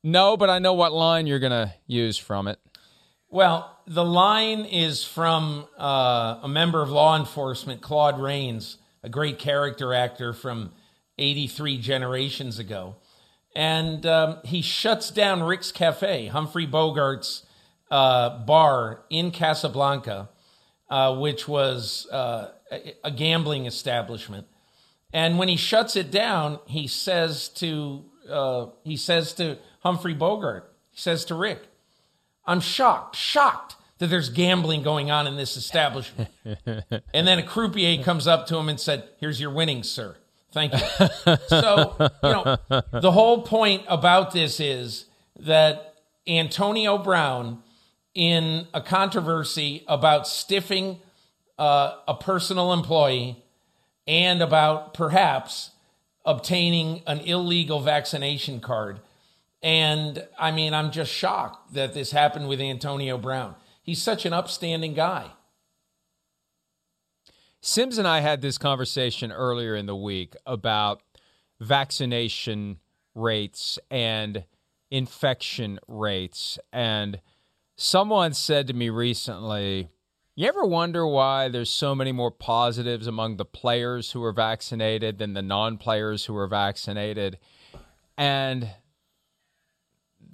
No, but I know what line you're going to use from it. Well, the line is from uh, a member of law enforcement, Claude Rains, a great character actor from 83 generations ago. And um, he shuts down Rick's Cafe, Humphrey Bogart's uh, bar in Casablanca, uh, which was uh, a- gambling establishment. And when he shuts it down, he says to uh, he says to Humphrey Bogart, he says to Rick, "I'm shocked, shocked that there's gambling going on in this establishment." and then a croupier comes up to him and said, "Here's your winnings, sir. Thank you." so you know the whole point about this is that Antonio Brown, in a controversy about stiffing uh, a personal employee and about perhaps obtaining an illegal vaccination card. And I mean, I'm just shocked that this happened with Antonio Brown. He's such an upstanding guy. Sims and I had this conversation earlier in the week about vaccination rates and infection rates and Someone said to me recently, You ever wonder why there's so many more positives among the players who are vaccinated than the non players who are vaccinated? And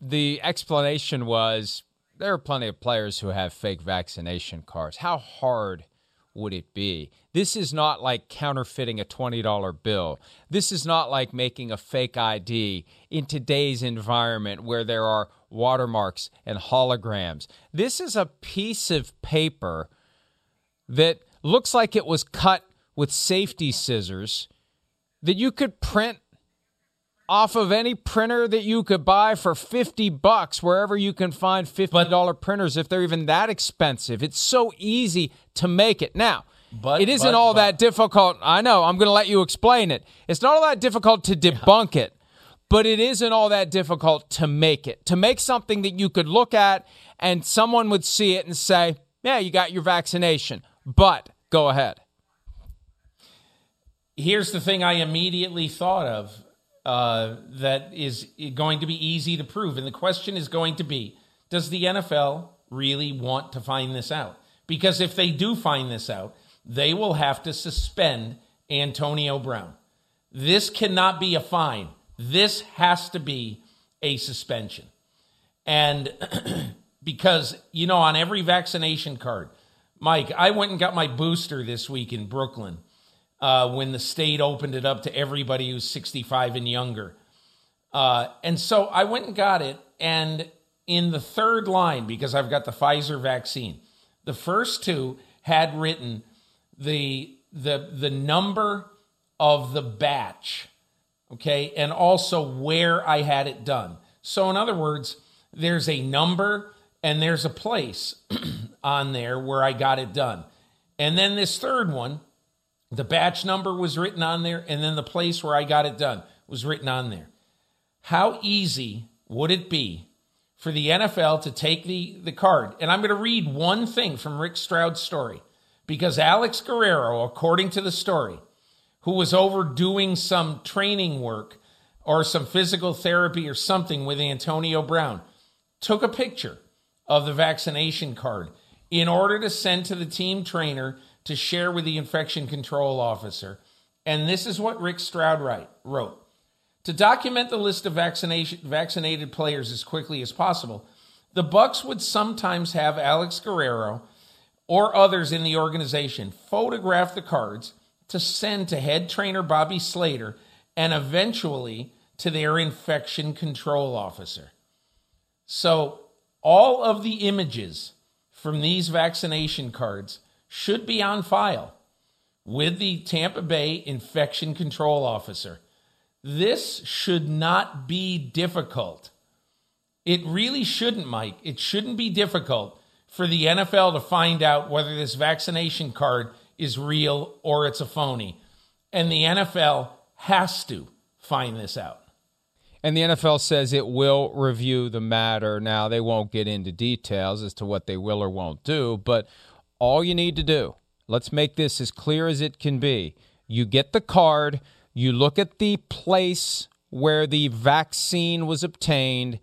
the explanation was there are plenty of players who have fake vaccination cards. How hard would it be? This is not like counterfeiting a $20 bill. This is not like making a fake ID in today's environment where there are watermarks and holograms. This is a piece of paper that looks like it was cut with safety scissors that you could print off of any printer that you could buy for 50 bucks wherever you can find $50 printers if they're even that expensive. It's so easy to make it. Now, But- it isn't but- all but- that difficult. I know. I'm going to let you explain it. It's not all that difficult to debunk it, but it isn't all that difficult to make it. To make something that you could look at and someone would see it and say, "Yeah, you got your vaccination." But go ahead. Here's the thing I immediately thought of uh, that is going to be easy to prove. And the question is going to be Does the NFL really want to find this out? Because if they do find this out, they will have to suspend Antonio Brown. This cannot be a fine. This has to be a suspension. And because, you know, on every vaccination card, Mike, I went and got my booster this week in Brooklyn uh, when the state opened it up to everybody who's 65 and younger. Uh, and so I went and got it. And in the third line, because I've got the Pfizer vaccine, the first two had written the the the number of the batch, okay, and also where I had it done. So in other words, there's a number and there's a place on there where I got it done. And then this third one, the batch number was written on there, and then the place where I got it done was written on there. How easy would it be for the NFL to take the, the card? And I'm going to read one thing from Rick Stroud's story because Alex Guerrero, according to the story, who was over doing some training work or some physical therapy or something with Antonio Brown, took a picture of the vaccination card in order to send to the team trainer to share with the infection control officer. And this is what Rick Stroud wrote. To document the list of vaccination, vaccinated players as quickly as possible, the Bucks would sometimes have Alex Guerrero or others in the organization photograph the cards to send to head trainer Bobby Slater and eventually to their infection control officer. So, all of the images from these vaccination cards should be on file with the Tampa Bay infection control officer. This should not be difficult. It really shouldn't, Mike. It shouldn't be difficult for the NFL to find out whether this vaccination card is real or it's a phony. And the NFL has to find this out. And the NFL says it will review the matter. Now, they won't get into details as to what they will or won't do, but all you need to do, let's make this as clear as it can be. You get the card, you look at the place where the vaccine was obtained,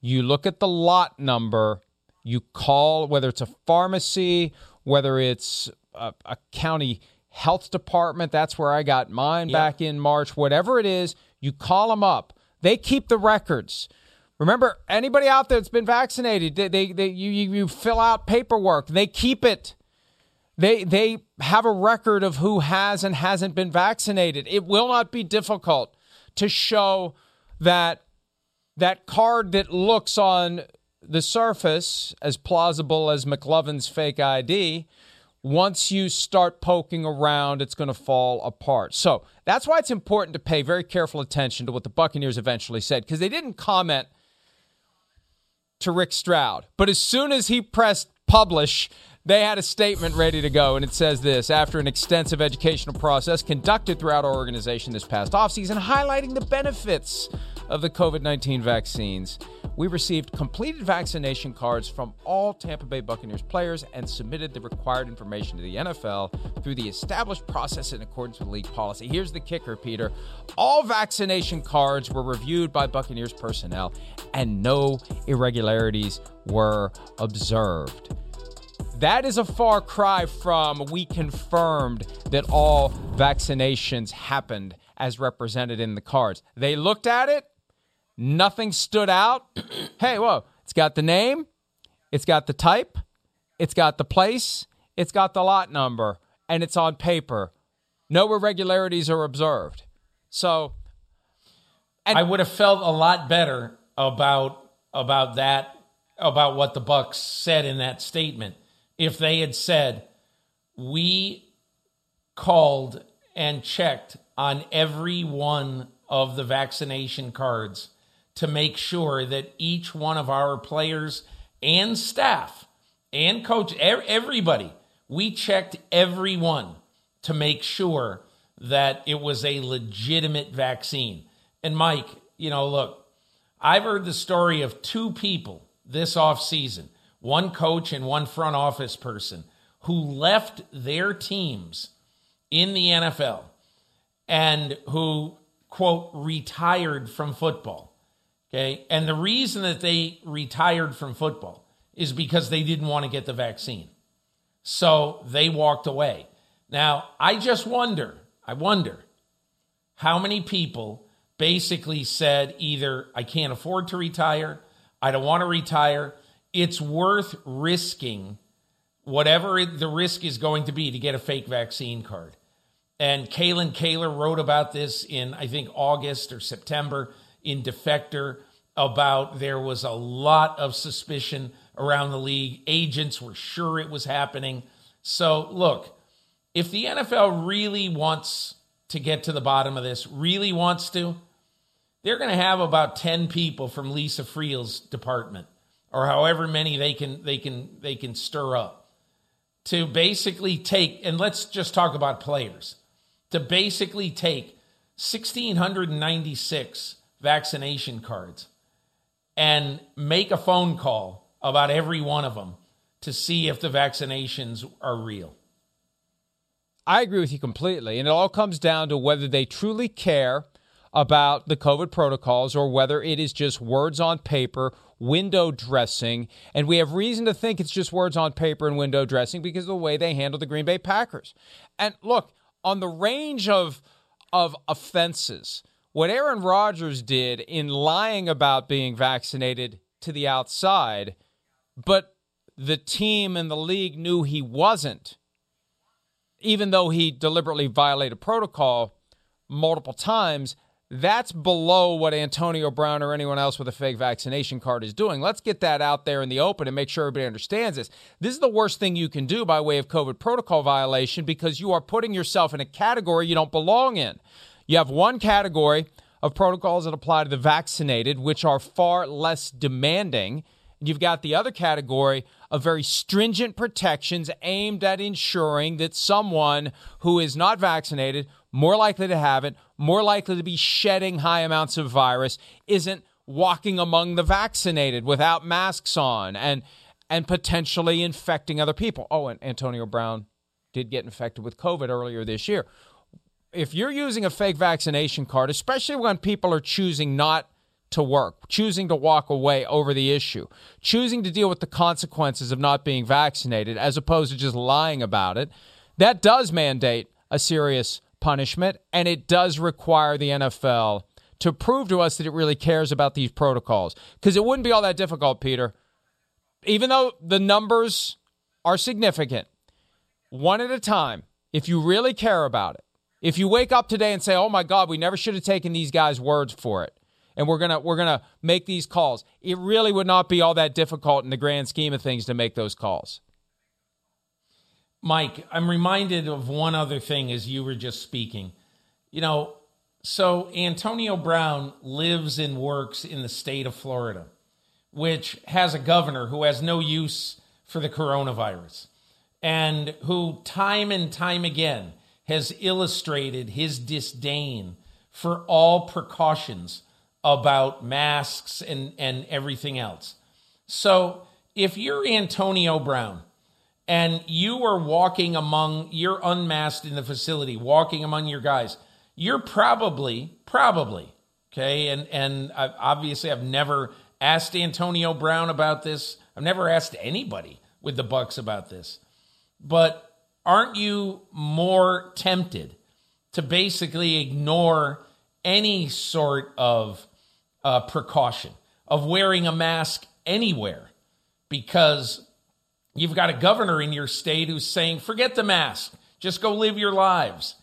you look at the lot number, you call whether it's a pharmacy, whether it's a, a county health department, that's where I got mine back in March, whatever it is, you call them up. They keep the records. Remember, anybody out there that's been vaccinated, they, they, they you, you, you fill out paperwork. They keep it. They they have a record of who has and hasn't been vaccinated. It will not be difficult to show that that card that looks on the surface as plausible as McLovin's fake ID. Once you start poking around, it's going to fall apart. So that's why it's important to pay very careful attention to what the Buccaneers eventually said because they didn't comment to Rick Stroud. But as soon as he pressed publish, they had a statement ready to go. And it says this After an extensive educational process conducted throughout our organization this past offseason, highlighting the benefits of the COVID 19 vaccines, we received completed vaccination cards from all Tampa Bay Buccaneers players and submitted the required information to the NFL through the established process in accordance with league policy. Here's the kicker, Peter. All vaccination cards were reviewed by Buccaneers personnel and no irregularities were observed. That is a far cry from we confirmed that all vaccinations happened as represented in the cards. They looked at it, nothing stood out. hey, whoa, it's got the name, it's got the type, it's got the place, it's got the lot number, and it's on paper. No irregularities are observed. So, I would have felt a lot better about about that about what the Bucks said in that statement if they had said we called and checked on every one of the vaccination cards to make sure that each one of our players and staff and coach everybody we checked every one to make sure that it was a legitimate vaccine. And mike you know look i've heard the story of two people this off season one coach and one front office person who left their teams in the NFL and who, quote, retired from football. Okay. And the reason that they retired from football is because they didn't want to get the vaccine. So they walked away. Now, I just wonder, I wonder how many people basically said either I can't afford to retire, I don't want to retire, it's worth risking whatever the risk is going to be to get a fake vaccine card. And Kalyn Kahler wrote about this in, I think, August or September in Defector about there was a lot of suspicion around the league. Agents were sure it was happening. So, look, if the NFL really wants to get to the bottom of this, really wants to, they're going to have about 10 people from Lisa Friel's department or however many they can they can they can stir up to basically take and let's just talk about players to basically take 1696 vaccination cards and make a phone call about every one of them to see if the vaccinations are real. I agree with you completely. And it all comes down to whether they truly care about the COVID protocols or whether it is just words on paper window dressing. And we have reason to think it's just words on paper and window dressing because of the way they handle the Green Bay Packers. And look, on the range of of offenses, what Aaron Rodgers did in lying about being vaccinated to the outside, but the team and the league knew he wasn't, even though he deliberately violated protocol multiple times, that's below what Antonio Brown or anyone else with a fake vaccination card is doing. Let's get that out there in the open and make sure everybody understands this. This is the worst thing you can do by way of COVID protocol violation because you are putting yourself in a category you don't belong in. You have one category of protocols that apply to the vaccinated, which are far less demanding. You've got the other category of very stringent protections aimed at ensuring that someone who is not vaccinated more likely to have it, more likely to be shedding high amounts of virus, isn't walking among the vaccinated without masks on and and potentially infecting other people. Oh, and Antonio Brown did get infected with COVID earlier this year. If you're using a fake vaccination card, especially when people are choosing not to work, choosing to walk away over the issue, choosing to deal with the consequences of not being vaccinated as opposed to just lying about it, that does mandate a serious punishment, and it does require the NFL to prove to us that it really cares about these protocols. Because it wouldn't be all that difficult, Peter. Even though the numbers are significant, one at a time, if you really care about it, if you wake up today and say, "Oh my God, we never should have taken these guys' words for it," and we're gonna we're gonna make these calls, it really would not be all that difficult in the grand scheme of things to make those calls. Mike, I'm reminded of one other thing as you were just speaking. You know, so Antonio Brown lives and works in the state of Florida, which has a governor who has no use for the coronavirus and who, time and time again, has illustrated his disdain for all precautions about masks and, and everything else. So if you're Antonio Brown and you are walking among, you're unmasked in the facility, walking among your guys, you're probably, probably, okay, and, and I, obviously I've never asked Antonio Brown about this. I've never asked anybody with the Bucks about this. But aren't you more tempted to basically ignore any sort of uh, precaution of wearing a mask anywhere because you've got a governor in your state who's saying forget the mask just go live your lives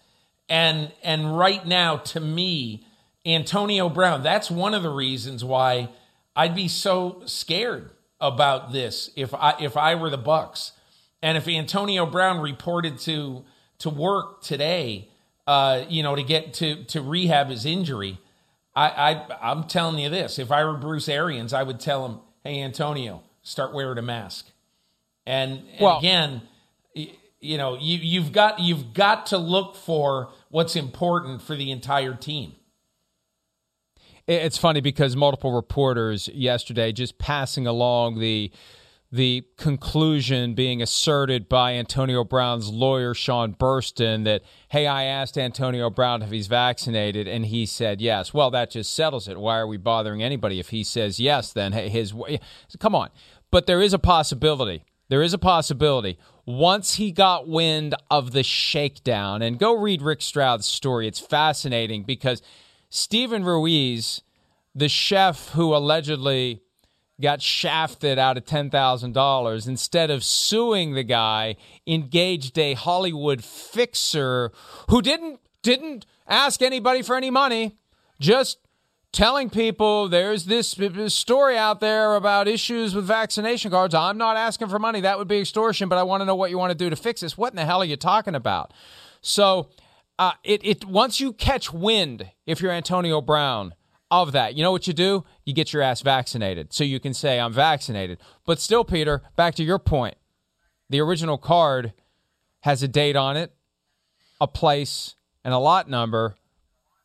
and and right now to me Antonio Brown that's one of the reasons why I'd be so scared about this if I if I were the Bucks and if Antonio Brown reported to to work today uh, you know, to get to to rehab his injury. I, I I'm telling you this: if I were Bruce Arians, I would tell him, "Hey, Antonio, start wearing a mask." And, and well, again, you know, you you've got you've got to look for what's important for the entire team. It's funny because multiple reporters yesterday just passing along the the conclusion being asserted by Antonio Brown's lawyer, Sean Burstyn, that, hey, I asked Antonio Brown if he's vaccinated, and he said yes. Well, that just settles it. Why are we bothering anybody? If he says yes, then his. Come on. But there is a possibility. There is a possibility. Once he got wind of the shakedown, and go read Rick Stroud's story, it's fascinating because Stephen Ruiz, the chef who allegedly got shafted out of $10,000. Instead of suing the guy, engaged a Hollywood fixer who didn't didn't ask anybody for any money, just telling people there's this story out there about issues with vaccination cards. I'm not asking for money. That would be extortion, but I want to know what you want to do to fix this. What in the hell are you talking about? So, uh, it, it once you catch wind, if you're Antonio Brown, of that. You know what you do? You get your ass vaccinated so you can say, I'm vaccinated. But still, Peter, back to your point the original card has a date on it, a place, and a lot number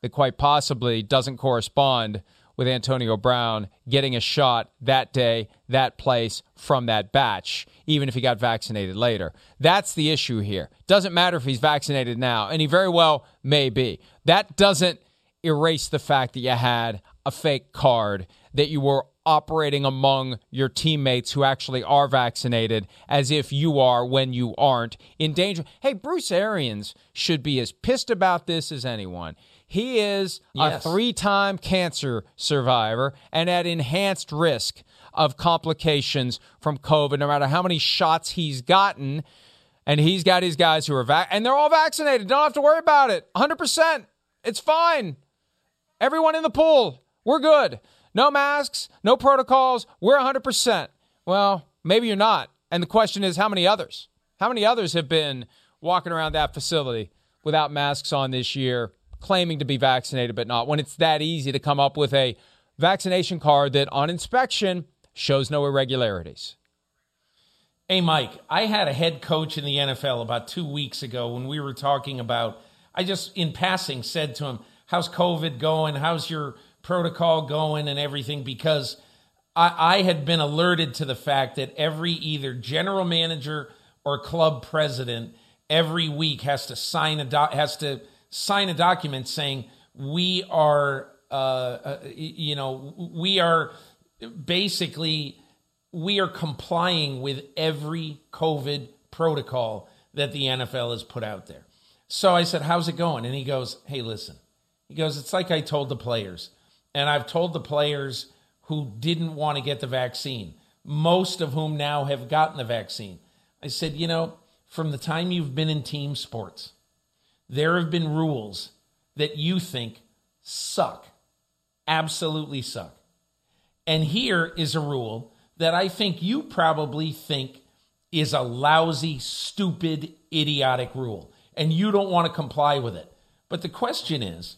that quite possibly doesn't correspond with Antonio Brown getting a shot that day, that place, from that batch, even if he got vaccinated later. That's the issue here. Doesn't matter if he's vaccinated now, and he very well may be. That doesn't erase the fact that you had a fake card, that you were operating among your teammates who actually are vaccinated as if you are when you aren't in danger. Hey, Bruce Arians should be as pissed about this as anyone. He is yes. a three time cancer survivor and at enhanced risk of complications from COVID, no matter how many shots he's gotten. And he's got his guys who are vac, and they're all vaccinated. Don't have to worry about it. 100%. It's fine. Everyone in the pool, we're good. No masks, no protocols, we're 100%. Well, maybe you're not. And the question is, how many others? How many others have been walking around that facility without masks on this year, claiming to be vaccinated but not? When it's that easy to come up with a vaccination card that on inspection shows no irregularities. Hey, Mike, I had a head coach in the NFL about two weeks ago when we were talking about, I just in passing said to him, how's COVID going? How's your protocol going and everything? Because I, I had been alerted to the fact that every either general manager or club president every week has to sign a doc, has to sign a document saying we are uh, uh, you know we are basically we are complying with every COVID protocol that the NFL has put out there. So I said, "How's it going?" And he goes, "Hey, listen, he goes, It's like I told the players. And I've told the players who didn't want to get the vaccine, most of whom now have gotten the vaccine. I said, You know, from the time you've been in team sports, there have been rules that you think suck, absolutely suck. And here is a rule that I think you probably think is a lousy, stupid, idiotic rule, and you don't want to comply with it. But the question is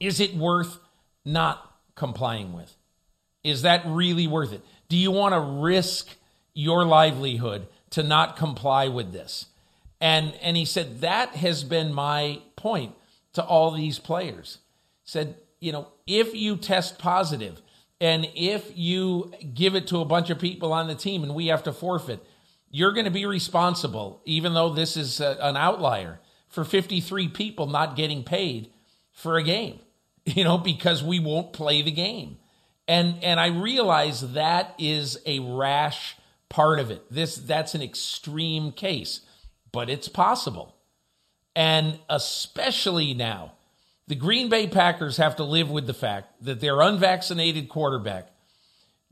is it worth not complying with? Is that really worth it? Do you want to risk your livelihood to not comply with this? And and he said that has been my point to all these players. Said you know, if you test positive and if you give it to a bunch of people on the team and we have to forfeit, you're going to be responsible, even though this is a, an outlier, for 53 people not getting paid for a game, you know, because we won't play the game. And and I realize that is a rash part of it. This that's an extreme case, but it's possible. And especially now, the Green Bay Packers have to live with the fact that their unvaccinated quarterback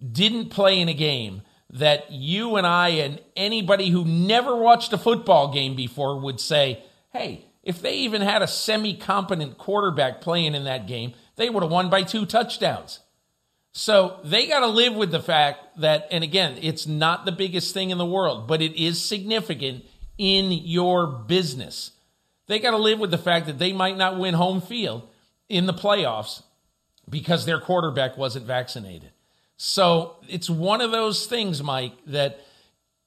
didn't play in a game that you and I and anybody who never watched a football game before would say, hey, if they even had a semi competent quarterback playing in that game, they would have won by two touchdowns. So they got to live with the fact that, and again, it's not the biggest thing in the world, but it is significant in your business. They got to live with the fact that they might not win home field in the playoffs because their quarterback wasn't vaccinated. So it's one of those things, Mike, that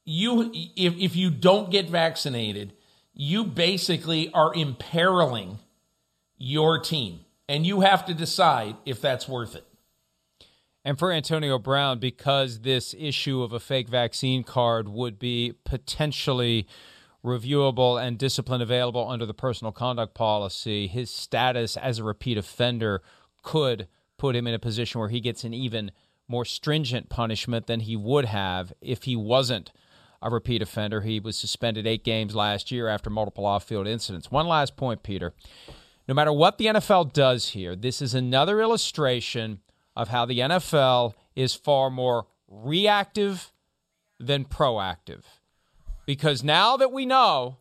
you if if you don't get vaccinated, you basically are imperiling your team. And you have to decide if that's worth it. And for Antonio Brown, because this issue of a fake vaccine card would be potentially reviewable and discipline available under the personal conduct policy, his status as a repeat offender could put him in a position where he gets an even more stringent punishment than he would have if he wasn't a repeat offender. He was suspended eight games last year after multiple off field incidents. One last point, Peter. No matter what the NFL does here, this is another illustration of how the NFL is far more reactive than proactive. Because now that we know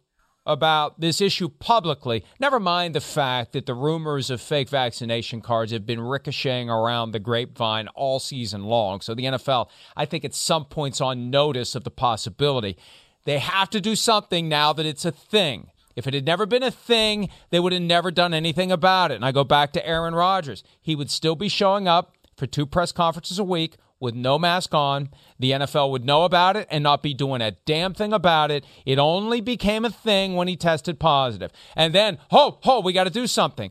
about this issue publicly, never mind the fact that the rumors of fake vaccination cards have been ricocheting around the grapevine all season long. So the NFL, I think, at some points on notice of the possibility. They have to do something now that it's a thing. If it had never been a thing, they would have never done anything about it. And I go back to Aaron Rodgers. He would still be showing up for two press conferences a week with no mask on. The NFL would know about it and not be doing a damn thing about it. It only became a thing when he tested positive. And then, ho, ho, we got to do something.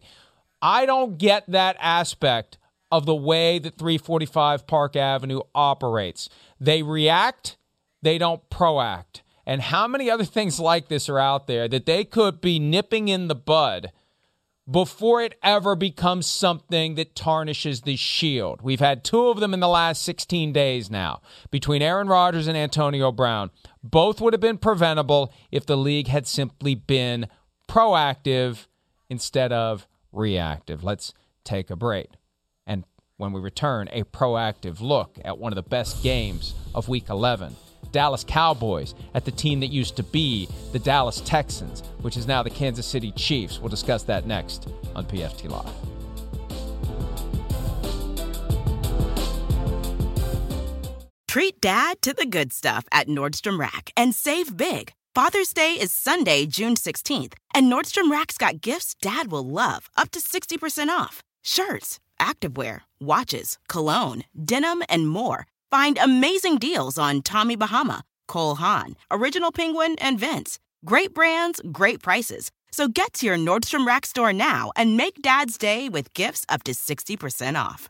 I don't get that aspect of the way that 345 Park Avenue operates. They react, they don't proact. And how many other things like this are out there that they could be nipping in the bud? Before it ever becomes something that tarnishes the shield. We've had two of them in the last 16 days now between Aaron Rodgers and Antonio Brown. Both would have been preventable if the league had simply been proactive instead of reactive. Let's take a break. And when we return, a proactive look at one of the best games of week 11 Dallas Cowboys at the team that used to be the Dallas Texans, which is now the Kansas City Chiefs. We'll discuss that next on PFT Live. Treat dad to the good stuff at Nordstrom Rack and save big. Father's Day is Sunday, June 16th, and Nordstrom Rack's got gifts dad will love, up to 60% off. Shirts, activewear, watches, cologne, denim, and more Find amazing deals on Tommy Bahama, Cole Haan, Original Penguin, and Vince. Great brands, great prices. So get to your Nordstrom Rack store now and make Dad's Day with gifts up to 60% off.